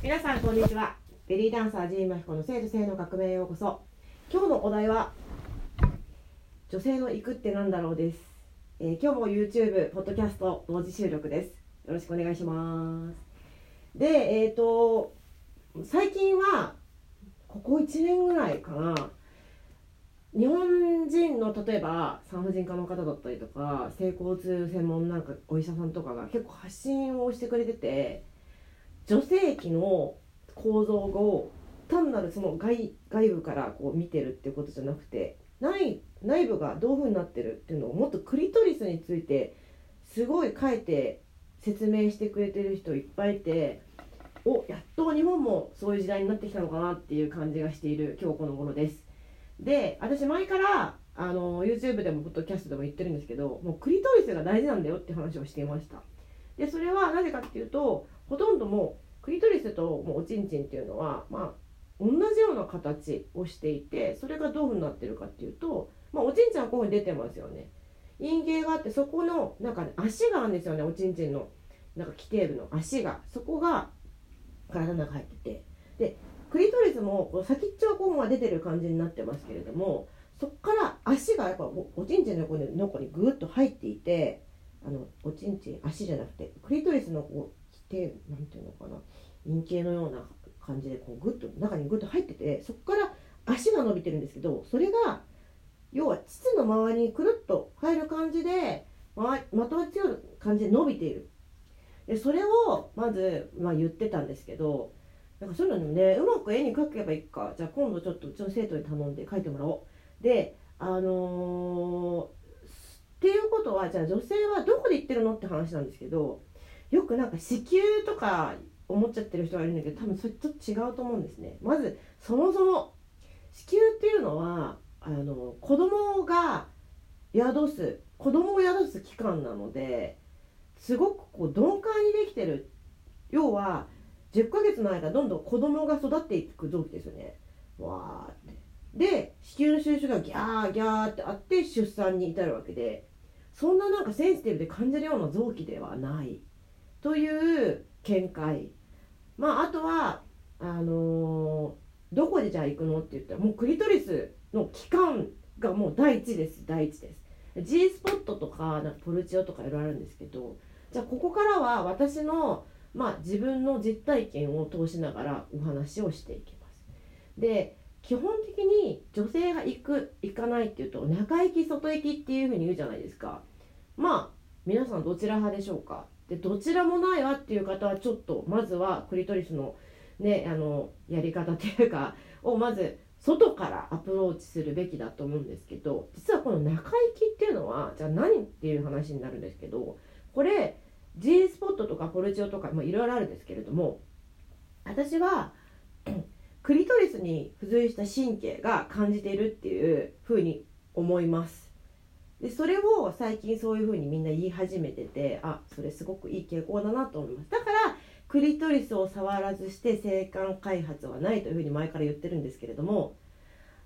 皆さんこんにちは。ベリーダンサージーマヒコの生と性の革命へようこそ。今日のお題は女性の行くってなんだろうです、えー今日も YouTube ポッドキャスト同時収録です。よろしくお願いします。でえっ、と最近はここ1年ぐらいかな。日本人の例えば産婦人科の方だったりとか性交痛専門なんかお医者さんとかが結構発信をしてくれてて女性器の構造を単なるその外外部からこう見てるっていうことじゃなくて内内部がどういうふうになってるっていうのをもっとクリトリスについてすごい書いて説明してくれてる人いっぱいいておやっと日本もそういう時代になってきたのかなっていう感じがしている今日この頃です。で私前からあの YouTube でもポッドキャストでも言ってるんですけどもうクリトリスが大事なんだよって話をしていましたでそれはなぜかっていうとほとんどもクリトリスとおちんちんっていうのはまあ同じような形をしていてそれがどういうふうになってるかっていうと、まあ、おちんちんはこういうふうに出てますよね。陰茎があってそこのなんか、ね、足があるんですよねおちんちんの。なんか規定部の足が。そこが体の中入ってて。でクリトリスもこう先っちょはこうまあ出てる感じになってますけれどもそこから足がやっぱおおちんちんの横に中にぐーっと入っていてあのおちんちん足じゃなくてクリトリスのこうう規定なんていうのかな。陰茎のような感じでこうグッと中にグッと入っててそこから足が伸びてるんですけどそれが要は膣の周りにくるっと入る感じでままとわり強い感じで伸びている。でそれをまず、まあ、言ってたんですけどなんかそういうのねうまく絵に描けばいいか。じゃあ今度ちょっとうちの生徒に頼んで描いてもらおう。であのーっていうことはじゃあ女性はどこで行ってるのって話なんですけどよくなんか子宮とか思っちゃってる人がいるんだけど多分それちょっと違うと思うんですね。まずそもそも子宮っていうのはあの子供が宿す子供を宿す器官なのですごくこう鈍感にできてる。要は10ヶ月の間どんどん子供が育っていく臓器ですよね。わーって。で子宮の収縮がギャーギャーってあって出産に至るわけでそんななんかセンシティブで感じるような臓器ではない。という見解。まああとはあのーどこでじゃあ行くのって言ったらもうクリトリスの期間がもう第一です。第一です。G スポットとかなんかポルチオとかいろいろあるんですけどじゃあここからは私のまあ自分の実体験を通しながらお話をしていきます。で基本的に女性が行く行かないっていうと中行き外行きっていうふうに言うじゃないですか。まあ皆さんどちら派でしょうか？でどちらもないわっていう方はちょっとまずはクリトリスのねあのやり方っていうかをまず外からアプローチするべきだと思うんですけど実はこの中行きっていうのはじゃあ何っていう話になるんですけどこれ G スポットとかポルチオとかいろいろあるんですけれども私はクリトリスに付随した神経が感じているっていうふうに思います。でそれを最近そういうふうにみんな言い始めててあそれすごくいい傾向だなと思います。だからクリトリスを触らずして性感開発はないというふうに前から言ってるんですけれども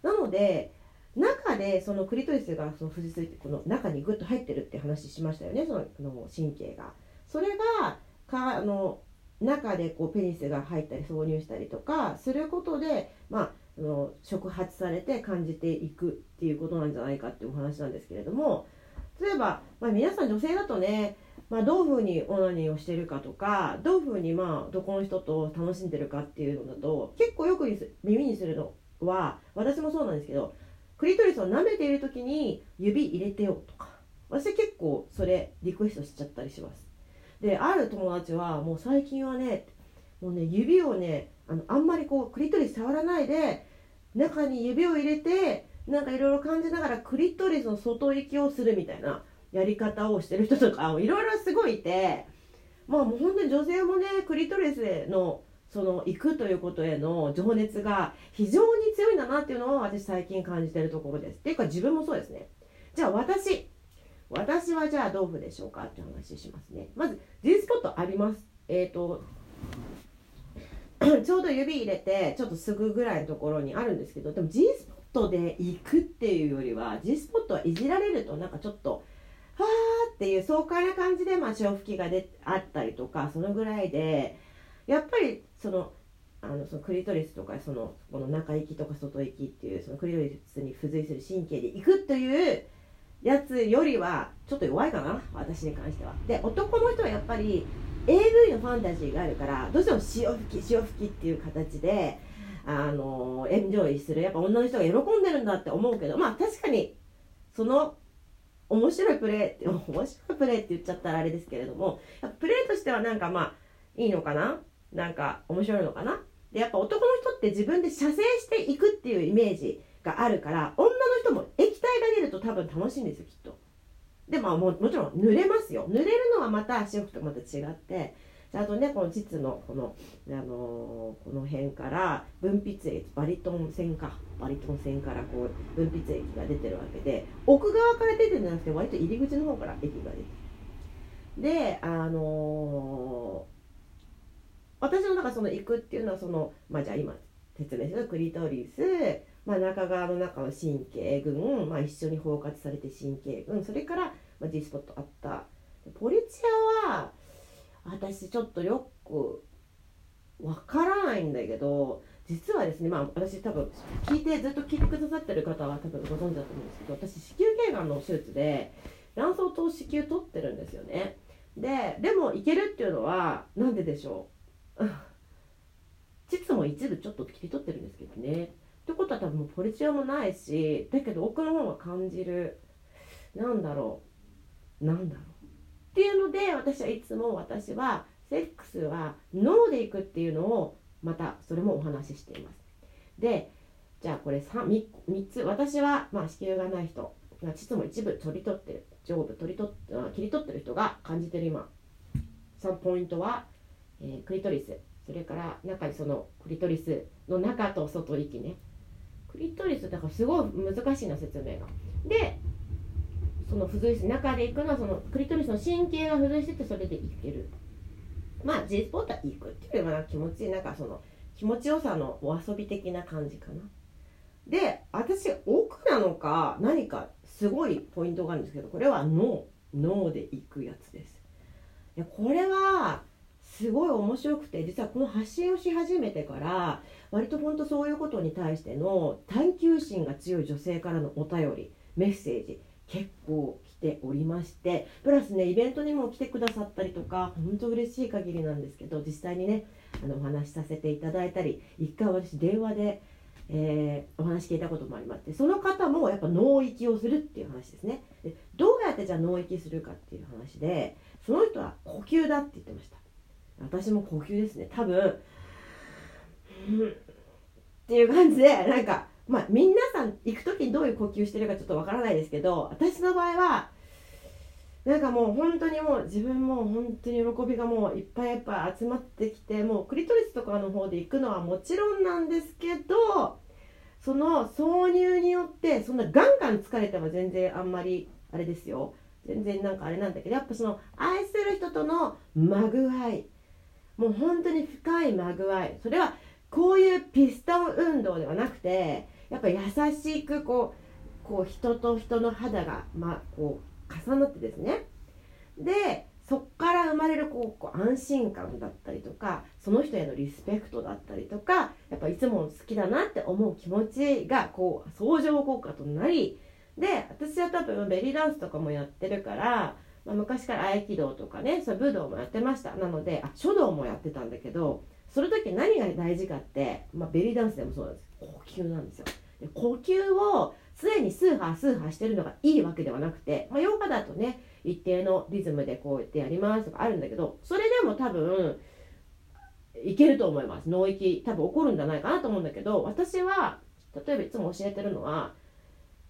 なので中でそのクリトリスがその付随してこの中にグッと入ってるって話しましたよねそのの神経が。それがかあの中でこうペニスが入ったり挿入したりとかすることで、ま、あの触発されて感じていくっていうことなんじゃないかっていうお話なんですけれども例えば、まあ、皆さん女性だとね、まあ、どういうふうにオナニーをしてるかとかどういうふうにまあ男の人と楽しんでるかっていうのだと結構よく耳にするのは私もそうなんですけどクリトリスを舐めている時に指入れてよとか私結構それリクエストしちゃったりします。である友達はもう最近はねもうね指をねあのあんまりこうクリトリス触らないで中に指を入れてなんかいろいろ感じながらクリトリスの外行きをするみたいなやり方をしてる人とか いろいろすごいいてまあもう本当に女性もねクリトリスのその行くということへの情熱が非常に強いんだなっていうのを私最近感じてるところです。っていうか自分もそうですね。じゃあ私。私はじゃあどうでしょうかって話しますね。まず G スポットあります。えっ、ー、とちょうど指入れてちょっとすぐぐらいのところにあるんですけどでも G スポットで行くっていうよりは G スポットはいじられるとなんかちょっとファーっていう爽快な感じでまあ潮吹きがであったりとかそのぐらいでやっぱりそのあのそのクリトリスとかそのこの中行きとか外行きっていうそのクリトリスに付随する神経で行くというやつよりはちょっと弱いかな私に関してはで男の人はやっぱり AV のファンタジーがあるからどうしても潮吹き潮吹きっていう形であのエンジョイする。やっぱ女の人が喜んでるんだって思うけどまあ確かにその面白いプレーって 面白いプレーって言っちゃったらあれですけれどもプレーとしてはなんかまあいいのかな？なんか面白いのかな？でやっぱ男の人って自分で射精していくっていうイメージがあるから女の人も液体が出ると多分楽しいんですよきっと。でまあももちろん濡れますよ。濡れるのはまた足を吹くとまた違って。ちゃんとねこの膣のこの、あのー、この辺から分泌液バリトン線か。バリトン線からこう分泌液が出てるわけで奥側から出てるんじゃなくて割と入り口の方から液が出てる。であのー私の中その行くっていうのはそのまあじゃあ今説明するクリトリス、まあ、中側の中の神経群、まあ、一緒に包括されて神経群。それから、まあ、G スポットあった。ポリチアは私ちょっとよくわからないんだけど実はですねまあ私多分聞いてずっと聞いてくださってる方は多分ご存知だと思うんですけど私子宮頸がんの手術で卵巣と子宮取ってるんですよね。ででもいけるっていうのは何ででしょう？膣も一部ちょっと切り取ってるんですけどね。ってことは多分ポリチアもないしだけど奥の方が感じるなんだろう。なんだろう。っていうので私はいつも私はセックスは脳でいくっていうのをまたそれもお話ししています。でじゃあこれ 3, 3, つ私はまあ子宮がない人膣も一部取り取ってる上部取り取って切り取ってる人が感じてる今。3ポイントはえー、クリトリス。それから中にそのクリトリスの中と外息ね。クリトリスだからすごい難しいな説明が。でその付随して中で行くのはそのクリトリスの神経が付随しててそれでいける。まあ G スポーツは行くっていうよりは気持ちいいなんかその気持ちよさのお遊び的な感じかな。で私奥なのか何かすごいポイントがあるんですけどこれは脳。脳で行くやつです。いやこれはすごい面白くて実はこの発信をし始めてから割と本当そういうことに対しての探求心が強い女性からのお便りメッセージ。結構来ておりましてプラスねイベントにも来てくださったりとか本当嬉しい限りなんですけど実際にねあのお話しさせていただいたり一回私電話で、えー、お話聞いたこともありましてその方もやっぱ脳域をするっていう話ですね。でどうやってじゃあ脳域するかっていう話でその人は呼吸だって言ってました。私も呼吸ですね。多分、うん、っていう感じでなんかまあ皆さん行く時にどういう呼吸してるかちょっとわからないですけど私の場合はなんかもう本当にもう自分も本当に喜びがもういっぱいいっぱい集まってきてもうクリトリスとかの方で行くのはもちろんなんですけどその挿入によってそんなガンガン疲れても全然あんまりあれですよ。全然なんかあれなんだけどやっぱその愛する人とのまぐわい。もう本当に深いまぐわい。それはこういうピストン運動ではなくてやっぱ優しくこうこう人と人の肌が、ま、こう重なってですね。でそっから生まれるこうこう安心感だったりとかその人へのリスペクトだったりとかやっぱいつも好きだなって思う気持ちがこう相乗効果となりで私は多分ベリーダンスとかもやってるからまあ、昔から合気道とかねそう武道もやってました。なのであ書道もやってたんだけどその時何が大事かって、まあ、ベリーダンスでもそうなんです。呼吸なんですよ。呼吸を常にスーハースーハーしてるのがいいわけではなくて、まあ、ヨガだとね一定のリズムでこうやってやりますとかあるんだけどそれでも多分いけると思います。脳域多分起こるんじゃないかなと思うんだけど私は例えばいつも教えてるのは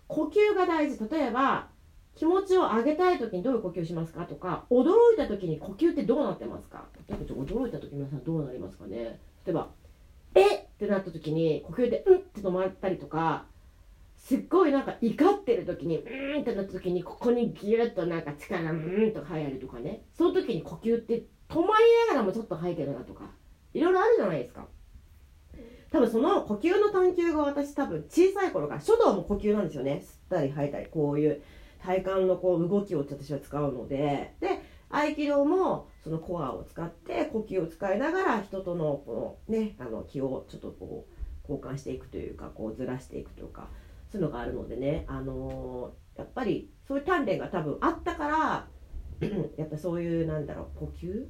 呼吸が大事。例えば気持ちを上げたい時にどういう呼吸しますかとか驚いた時に呼吸ってどうなってますか？驚いた時皆さんどうなりますかね？例えばえ？ってなった時に呼吸でうんって止まったりとかすっごいなんか怒ってる時にうんってなった時にここにギュッとなんか力うんと入るとかね。その時に呼吸って止まりながらもちょっと吐いてるなとかいろいろあるじゃないですか。多分その呼吸の探求が私多分小さい頃から書道も呼吸なんですよね。吸ったり吐いたりこういう体幹のこう動きを私は使うので。で合気道もそのコアを使って呼吸を使いながら人とのこのねあの気をちょっとこう交換していくというかこうずらしていくというかそういうのがあるのでねあのー、やっぱりそういう鍛錬が多分あったから やっぱそういうなんだろう呼吸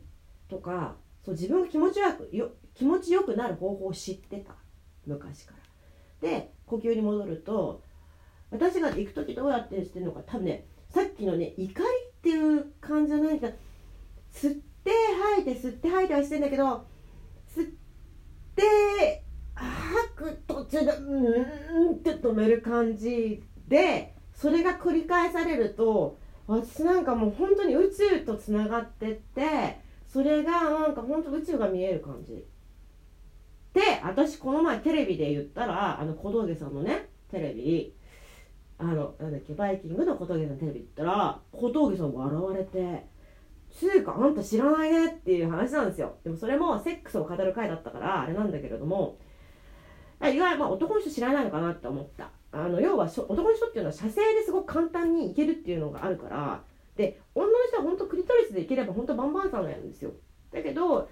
とかそう自分が気持ちよくよ気持ちよくなる方法を知ってた昔から。で呼吸に戻ると私が行く時どうやってしてるのか多分ねさっきのね怒りっていう感じじゃないか吸って吐いて吸って吐いてはしてんだけど吸って吐く途中でうんって止める感じでそれが繰り返されると私なんかもう本当に宇宙とつながってってそれがなんか本当宇宙が見える感じ。で私この前テレビで言ったらあの小峠さんのねテレビあのなんだっけバイキングの小峠さんのテレビ言ったら小峠さん笑われて。つうかあんた知らないねっていう話なんですよ。でもそれもセックスを語る回だったからあれなんだけれども。意外まあ男の人知らないのかなって思った。あの要は男の人っていうのは射精ですごく簡単にいけるっていうのがあるから。で女の人は本当クリトリスでいければ本当バンバンさんなんですよ。だけど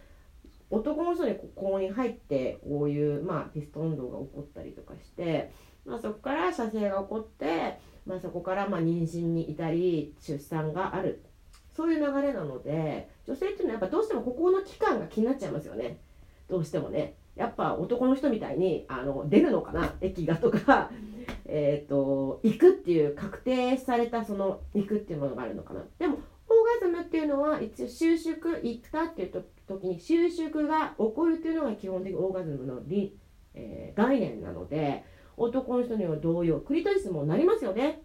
男の人にここに入ってこういう、まあ、ピストン運動が起こったりとかして、まあ、そこから射精が起こって、まあ、そこからまあ妊娠に至り出産がある。そういう流れなので女性っていうのはやっぱどうしてもここの期間が気になっちゃいますよね。どうしてもね。やっぱ男の人みたいにあの出るのかな。液がとか。えっと行くっていう確定されたその行くっていうものがあるのかな。でもオーガズムっていうのは一応収縮行ったっていう時に収縮が起こるっていうのが基本的オーガズムの理、えー、概念なので男の人には同様クリトリスもなりますよね。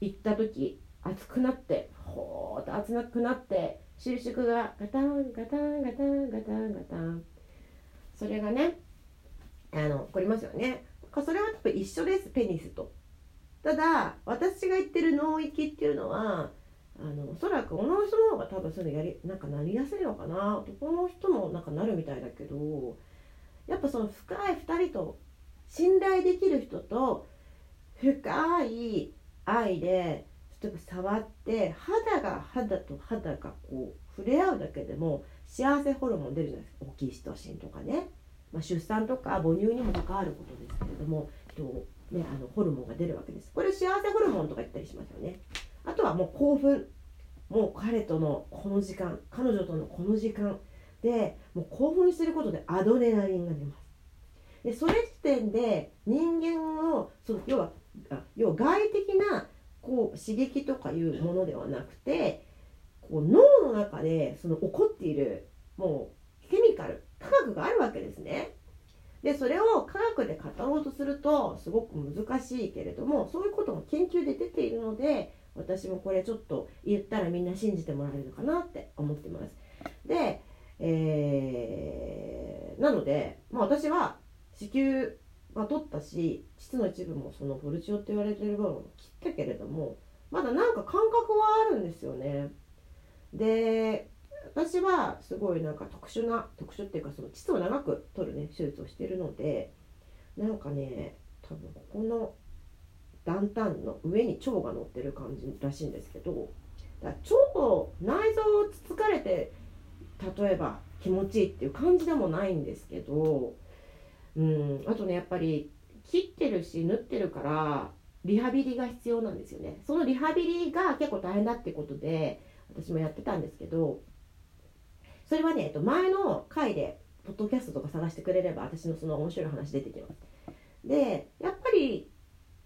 行った時熱くなってほーっと熱くなって収縮がガタンガタンガタンガタンガタン。それがねあの起こりますよね。それは多分一緒ですペニスと。ただ私が言ってる脳域っていうのはあのおそらく女の人の方が多分そういうのやりなんかなりやすいのかな。男の人もなんかなるみたいだけどやっぱその深い2人と信頼できる人と深い愛で例えば触って肌が肌と肌がこう触れ合うだけでも幸せホルモン出るじゃないですか。オキシトシンとかね、まあ、出産とか母乳にも関わることですけれども、とね、あのホルモンが出るわけです。これ幸せホルモンとか言ったりしますよね。あとはもう興奮。もう彼とのこの時間彼女とのこの時間でもう興奮することでアドレナリンが出ます。でそれ時点で人間をその要は要は外的なこう刺激とかいうものではなくてこう脳の中でその起こっているもうケミカル科学があるわけですね。でそれを科学で語ろうとするとすごく難しいけれどもそういうことも研究で出ているので私もこれちょっと言ったらみんな信じてもらえるのかなって思ってます。で、えー、なので、まあ、私は子宮は取ったし膣の一部もそのボルチオって言われてる部分を切ったけれどもまだなんか感覚はあるんですよね。で私はすごいなんか特殊な特殊っていうかその膣を長く取るね手術をしてるのでなんかね多分ここの断端の上に腸が乗ってる感じらしいんですけどだ腸内臓をつつかれて例えば気持ちいいっていう感じでもないんですけどうん。あとねやっぱり切ってるし縫ってるからリハビリが必要なんですよね。そのリハビリが結構大変だってことで私もやってたんですけどそれはね、えっと、前の回でポッドキャストとか探してくれれば私のその面白い話出てきます。でやっぱり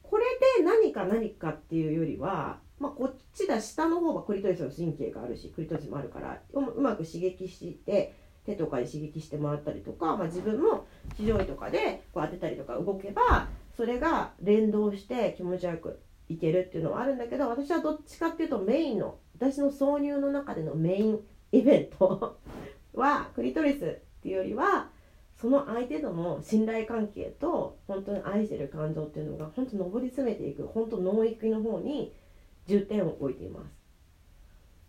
これで何か何かっていうよりは、まあ、こっちだ下の方がクリトリスの神経があるしクリトリスもあるからうまく刺激して手とかで刺激してもらったりとか、まあ、自分も地上位とかでこう当てたりとか動けばそれが連動して気持ちよくいけるっていうのはあるんだけど私はどっちかっていうとメインの私の挿入の中でのメインイベント はクリトリスっていうよりはその相手との信頼関係と本当に愛してる感情っていうのが本当上り詰めていく本当脳域の方に重点を置いています。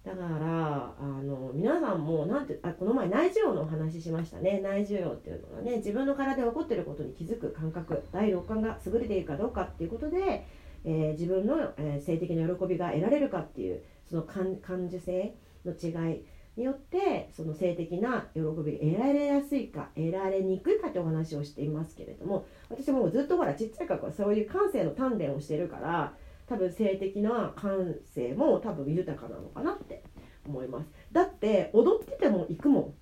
だからあの皆さんもなんてあこの前内受容のお話ししましたね。内受容っていうのはね自分の体で起こってることに気づく感覚。第六感が優れているかどうかっていうことで、えー、自分の、えー、性的な喜びが得られるかっていうその感受性の違いによってその性的な喜びが得られやすいか得られにくいかってお話をしていますけれども私もずっとほらちっちゃい頃そういう感性の鍛錬をしてるから多分性的な感性も多分豊かなのかなって思います。だって踊ってても行くもん。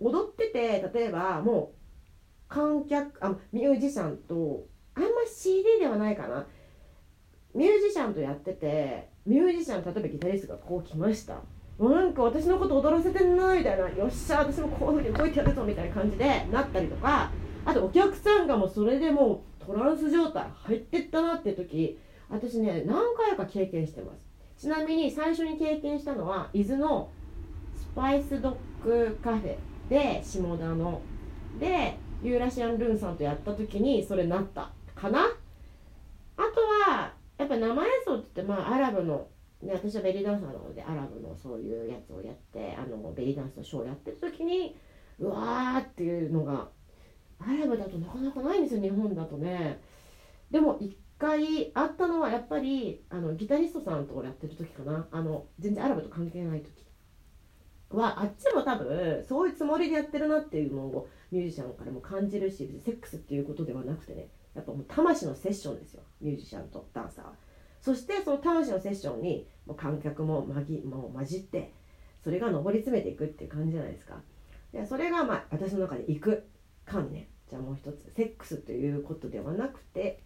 踊ってて例えばもう観客あミュージシャンとあんま CD ではないかな。ミュージシャンとやっててミュージシャン例えばギタリストがこう来ました。なんか私のこと踊らせてんなみたいな。よっしゃ私もこういうふうに動いてやるぞみたいな感じでなったりとか。あとお客さんがもうそれでもうトランス状態入ってったなって時私ね何回か経験してます。ちなみに最初に経験したのは伊豆のスパイスドッグカフェで下田の。でユーラシアンルーンさんとやった時にそれなったかな。あとはやっぱ生演奏って言ってまあアラブのね、私はベリーダンサーなのでアラブのそういうやつをやってあのベリーダンスのショーをやってる時にうわーっていうのがアラブだとなかなかないんですよ日本だとね。でも一回あったのはやっぱりあのギタリストさんとやってる時かな。あの全然アラブと関係ない時。はあっちも多分そういうつもりでやってるなっていうのをミュージシャンからも感じるしセックスっていうことではなくてね。やっぱもう魂のセッションですよ。ミュージシャンとダンサーは。そしてその魂のセッションにもう観客もまぎもう混じってそれが上り詰めていくっていう感じじゃないですか。でそれがまあ私の中で行く観念じゃあもう一つセックスということではなくて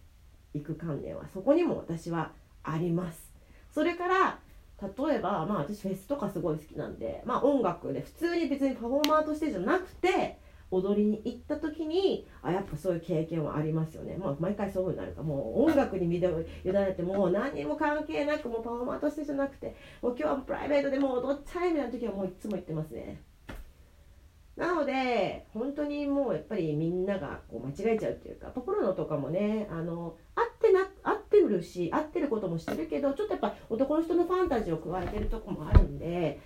行く観念はそこにも私はあります。それから例えばまあ私フェスとかすごい好きなんでまあ音楽で普通に別にパフォーマーとしてじゃなくて踊りに行った時にあやっぱそういう経験はありますよね、まあ、毎回そういうふうになるか。もう音楽に身を委ねてもう何にも関係なくもうパフォーマーとしてじゃなくてもう今日はプライベートでもう踊っちゃえみたいな時はもういつも言ってますね。なので本当にもうやっぱりみんながこう間違えちゃうっていうかポロノとかもねあの合ってな合ってるし合ってることもしてるけどちょっとやっぱ男の人のファンタジーを加えてるとこもあるんで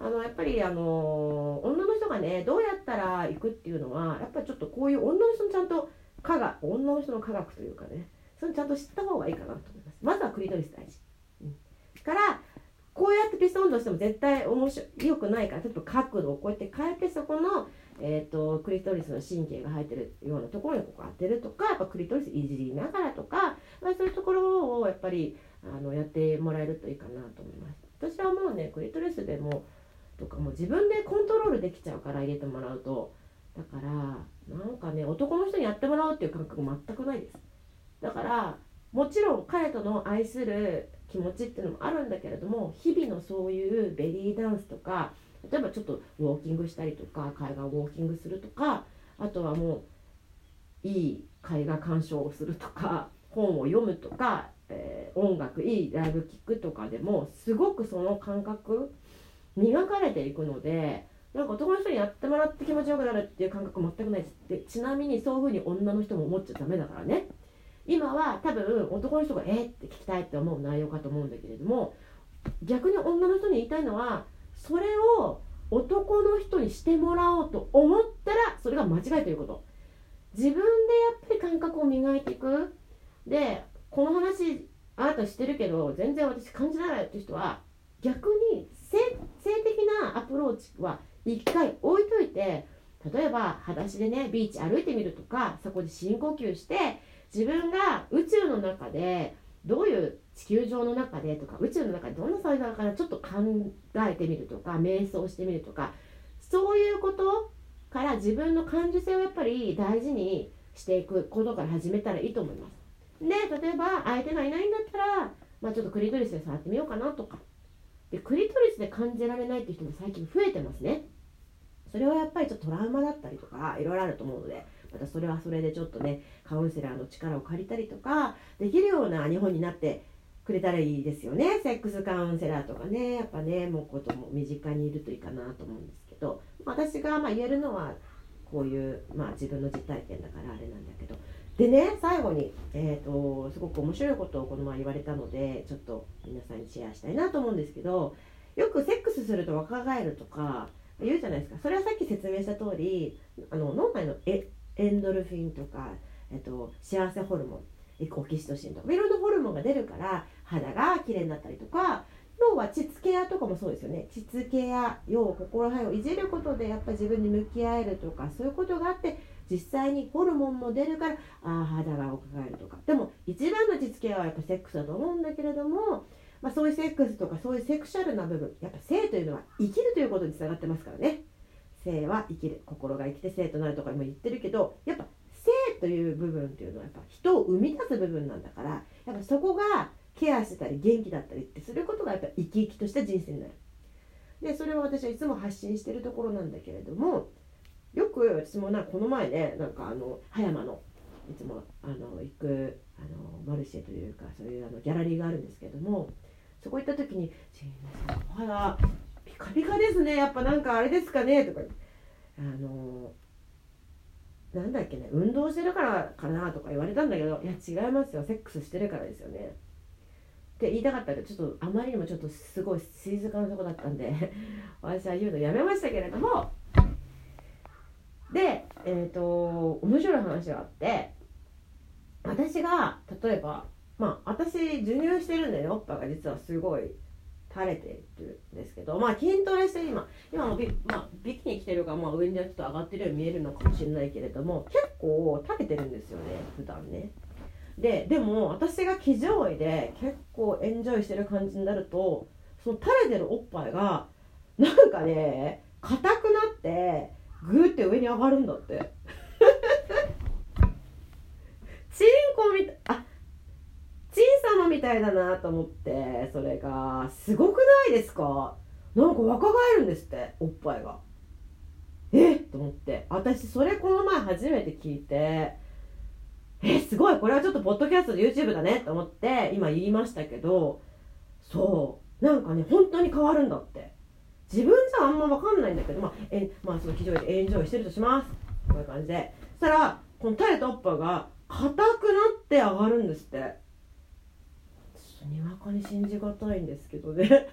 あのやっぱりあの女の人がねどうやったら行くっていうのはやっぱりちょっとこういう女の人のちゃんと科学女の人の科学というかねそれちゃんと知った方がいいかなと思います。まずはクリトリス大事、うん、からこうやってピストン運動しても絶対面白い良くないから例えば角度をこうやって変えてそこの、えーと、クリトリスの神経が入ってるようなところにここ当てるとかやっぱクリトリスいじりながらとか、まあ、そういうところをやっぱりあのやってもらえるといいかなと思います。私はもうねクリトリスでもとかも自分でコントロールできちゃうから入れてもらうと。だからなんかね男の人にやってもらおうっていう感覚全くないです。だからもちろん彼との愛する気持ちっていうのもあるんだけれども日々のそういうベリーダンスとか例えばちょっとウォーキングしたりとか海岸ウォーキングするとかあとはもういい絵画鑑賞をするとか本を読むとか、えー、音楽いいライブ聴くとかでもすごくその感覚磨かれていくのでなんか男の人にやってもらって気持ちよくなるっていう感覚全くないですでちなみにそういうふうに女の人も思っちゃダメだからね。今は多分男の人が「えっ?」って聞きたいって思う内容かと思うんだけれども逆に女の人に言いたいのはそれを男の人にしてもらおうと思ったらそれが間違いということ自分でやっぱり感覚を磨いていくでこの話あなたしてるけど全然私感じないって人は逆に性的なアプローチは一回置いといて例えば裸足でねビーチ歩いてみるとかそこで深呼吸して自分が宇宙の中でどういう地球上の中でとか宇宙の中でどんな存在なのかなちょっと考えてみるとか瞑想してみるとかそういうことから自分の感受性をやっぱり大事にしていくことから始めたらいいと思います。で例えば相手がいないんだったら、まあ、ちょっとクリトリスで触ってみようかなとか。でクリトリスで感じられないっていう人も最近増えてますね。それはやっぱりちょっとトラウマだったりとかいろいろあると思うので。またそれはそれでちょっとねカウンセラーの力を借りたりとかできるような日本になってくれたらいいですよね。セックスカウンセラーとかね。やっぱねもうことも身近にいるといいかなと思うんですけど。私がまあ言えるのはこういう、まあ、自分の実体験だからあれなんだけど。でね最後に、えーと、すごく面白いことをこの前言われたのでちょっと皆さんにシェアしたいなと思うんですけどよくセックスすると若返るとか言うじゃないですか。それはさっき説明した通りあの脳内のエンドルフィンとか、えっと、幸せホルモンオキシトシンとかいろんなホルモンが出るから肌が綺麗になったりとか要は膣ケアとかもそうですよね。膣ケア要は心肺をいじることでやっぱ自分に向き合えるとかそういうことがあって実際にホルモンも出るからああ肌が若返るとか。でも一番の膣ケアはやっぱセックスだと思うんだけれども、まあ、そういうセックスとかそういうセクシャルな部分やっぱ性というのは生きるということにつながってますからね。性は生きる心が生きて性となるとかも言ってるけどやっぱ性という部分っていうのはやっぱ人を生み出す部分なんだからやっぱそこがケアしてたり元気だったりってすることがやっぱ生き生きとした人生になる。でそれを私はいつも発信してるところなんだけれどもよく私もなこの前ねなんかあの葉山のいつもあの行くあのマルシェというかそういうあのギャラリーがあるんですけどもそこ行った時に「ジーナさんお肌ピカピカですね。やっぱなんかあれですかね」とかあのなんだっけね。運動してるからかなとか言われたんだけど。いや違いますよ。セックスしてるからですよね。って言いたかったけどちょっとあまりにもちょっとすごい静かなとこだったんで。私は言うのやめましたけれども。でえっ、ー、と面白い話があって。私が例えばまあ私授乳してるんだよ。おっぱが実はすごい。垂れてるんですけどまあ筋トレして今今もビ,、まあ、ビキニ着てるから、まあ、上にちょっと上がってるように見えるのかもしれないけれども結構垂れてるんですよね普段ね。ででも私が騎乗位で結構エンジョイしてる感じになるとその垂れてるおっぱいがなんかね硬くなってグーって上に上がるんだってチンコみたいあチン様みたいだなと思ってそれが。すごくないですか？なんか若返るんですっておっぱいが。え？っと思って。私それこの前初めて聞いてえすごい。これはちょっとポッドキャストで YouTube だねと思って今言いましたけどそう。なんかね本当に変わるんだって。自分じゃあんま分かんないんだけどまあえまあその非常にエンジョイしてるとします。こういう感じで。そしたらこの垂れたおっぱが硬くなって上がるんですって。とにわかに信じがたいんですけどね。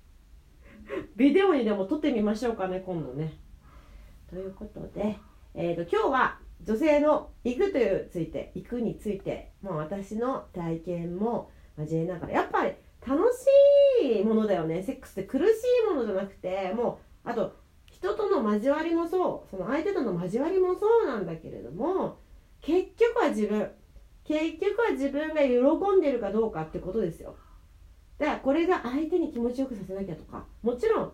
ビデオにでも撮ってみましょうかね今度ね。ということで、えーと今日は女性の行くというついて行くについてもう私の体験も交えながらやっぱり楽しいものだよね。セックスって苦しいものじゃなくてもうあと人との交わりもそうその相手との交わりもそうなんだけれども結局は自分結局は自分が喜んでるかどうかってことですよ。だからこれが相手に気持ちよくさせなきゃとか。もちろん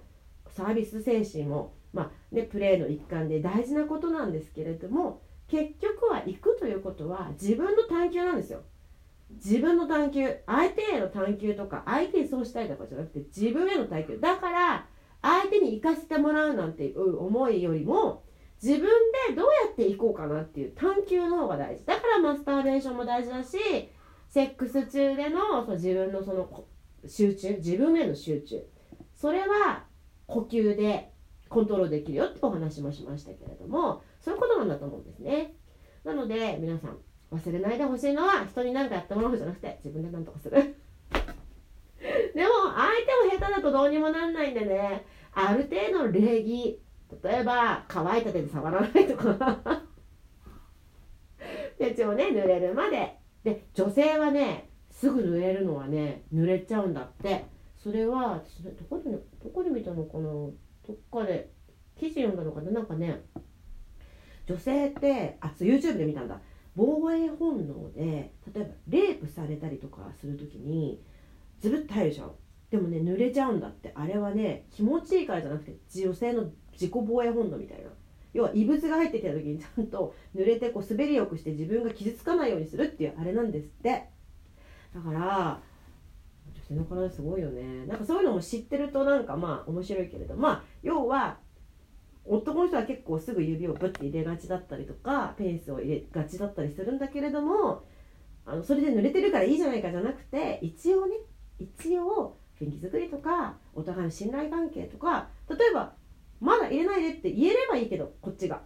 サービス精神もまあねプレーの一環で大事なことなんですけれども結局は行くということは自分の探求なんですよ。自分の探求相手への探求とか相手にそうしたいとかじゃなくて自分への探求。だから相手に行かせてもらうなんていう思いよりも自分でどうやって行こうかなっていう探求の方が大事。だからマスターベーションも大事だしセックス中でのその自分のその集中自分への集中。それは呼吸でコントロールできるよってお話もしましたけれどもそういうことなんだと思うんですね。なので皆さん忘れないでほしいのは人に何かやってもらうじゃなくて自分で何とかする。でも相手も下手だとどうにもなんないんでね。ある程度礼儀例えば乾いた手で触らないとか。手帳ね濡れるまで。で女性はねすぐ濡れるのはね濡れちゃうんだって。それは私どこで、どこで見たのかな。どっかで記事読んだのかな。なんかね女性ってあ YouTube で見たんだ。防衛本能で例えばレイプされたりとかする時にズブッと入るじゃんでもね濡れちゃうんだって。あれはね気持ちいいからじゃなくて女性の自己防衛本能みたいな。要は異物が入ってきた時にちゃんと濡れてこう滑りよくして自分が傷つかないようにするっていうあれなんですって。だから女性の体すごいよね。なんかそういうのも知ってるとなんかまあ面白いけれど。まあ要は男の人は結構すぐ指をブッて入れがちだったりとかペースを入れがちだったりするんだけれどもあのそれで濡れてるからいいじゃないかじゃなくて一応ね一応雰囲気作りとかお互いの信頼関係とか例えばまだ入れないでって言えればいいけどこっちが。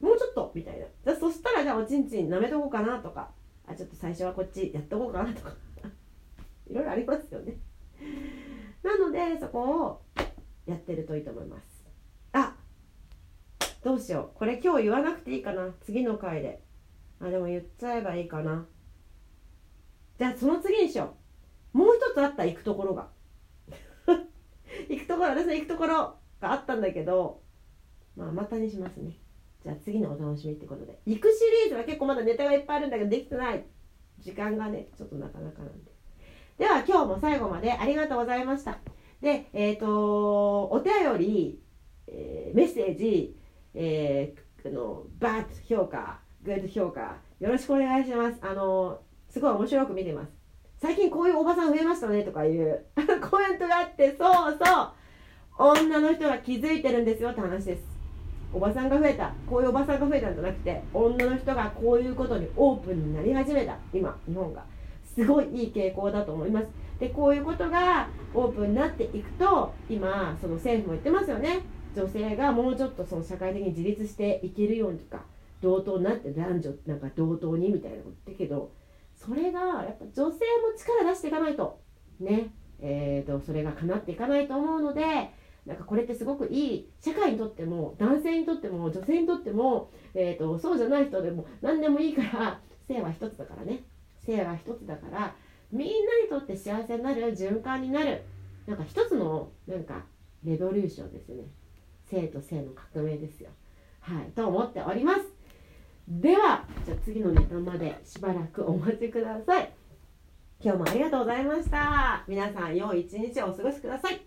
もうちょっとみたいな。じゃそしたらじゃあおちんちん舐めとこうかなとか。あちょっと最初はこっちやっとこうかなとか。いろいろありますよね。なのでそこをやってるといいと思います。あどうしよう。これ今日言わなくていいかな。次の回で。あでも言っちゃえばいいかな。じゃあその次にしよう。もう一つあった行くところが。行くところ私の行くところ。あったんだけどまあまたにしますね。じゃあ次のお楽しみってことで。行くシリーズは結構まだネタがいっぱいあるんだけどできてない。時間がねちょっとなかなかなんで。では今日も最後までありがとうございました。でえっ、ー、とお便り、えー、メッセージ、えー、あのバッ評価グッド評価よろしくお願いします。あのすごい面白く見てます。最近こういうおばさん増えましたねとかいう コメントがあってそうそう。女の人が気づいてるんですよって話です。おばさんが増えた。こういうおばさんが増えたんじゃなくて女の人がこういうことにオープンになり始めた。今日本が。すごいいい傾向だと思います。でこういうことがオープンになっていくと今その政府も言ってますよね。女性がもうちょっとその社会的に自立していけるようにとか同等になって男女なんか同等にみたいなこと言ったけどそれがやっぱ女性も力出していかないと。ね。えーと、それが叶っていかないと思うのでなんかこれってすごくいい社会にとっても男性にとっても女性にとっても、えーと、そうじゃない人でも何でもいいから性は一つだからね。性は一つだからみんなにとって幸せになる循環になるなんか一つのなんかレボリューションですね。性と性の革命ですよ。はいと思っております。ではじゃあ次のネタまでしばらくお待ちください。今日もありがとうございました。皆さん良い一日をお過ごしください。